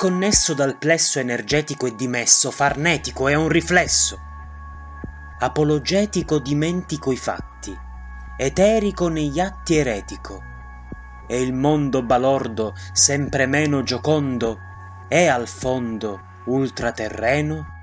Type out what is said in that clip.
disconnesso dal plesso energetico e dimesso, farnetico è un riflesso. Apologetico dimentico i fatti, eterico negli atti eretico. E il mondo balordo, sempre meno giocondo, è al fondo ultraterreno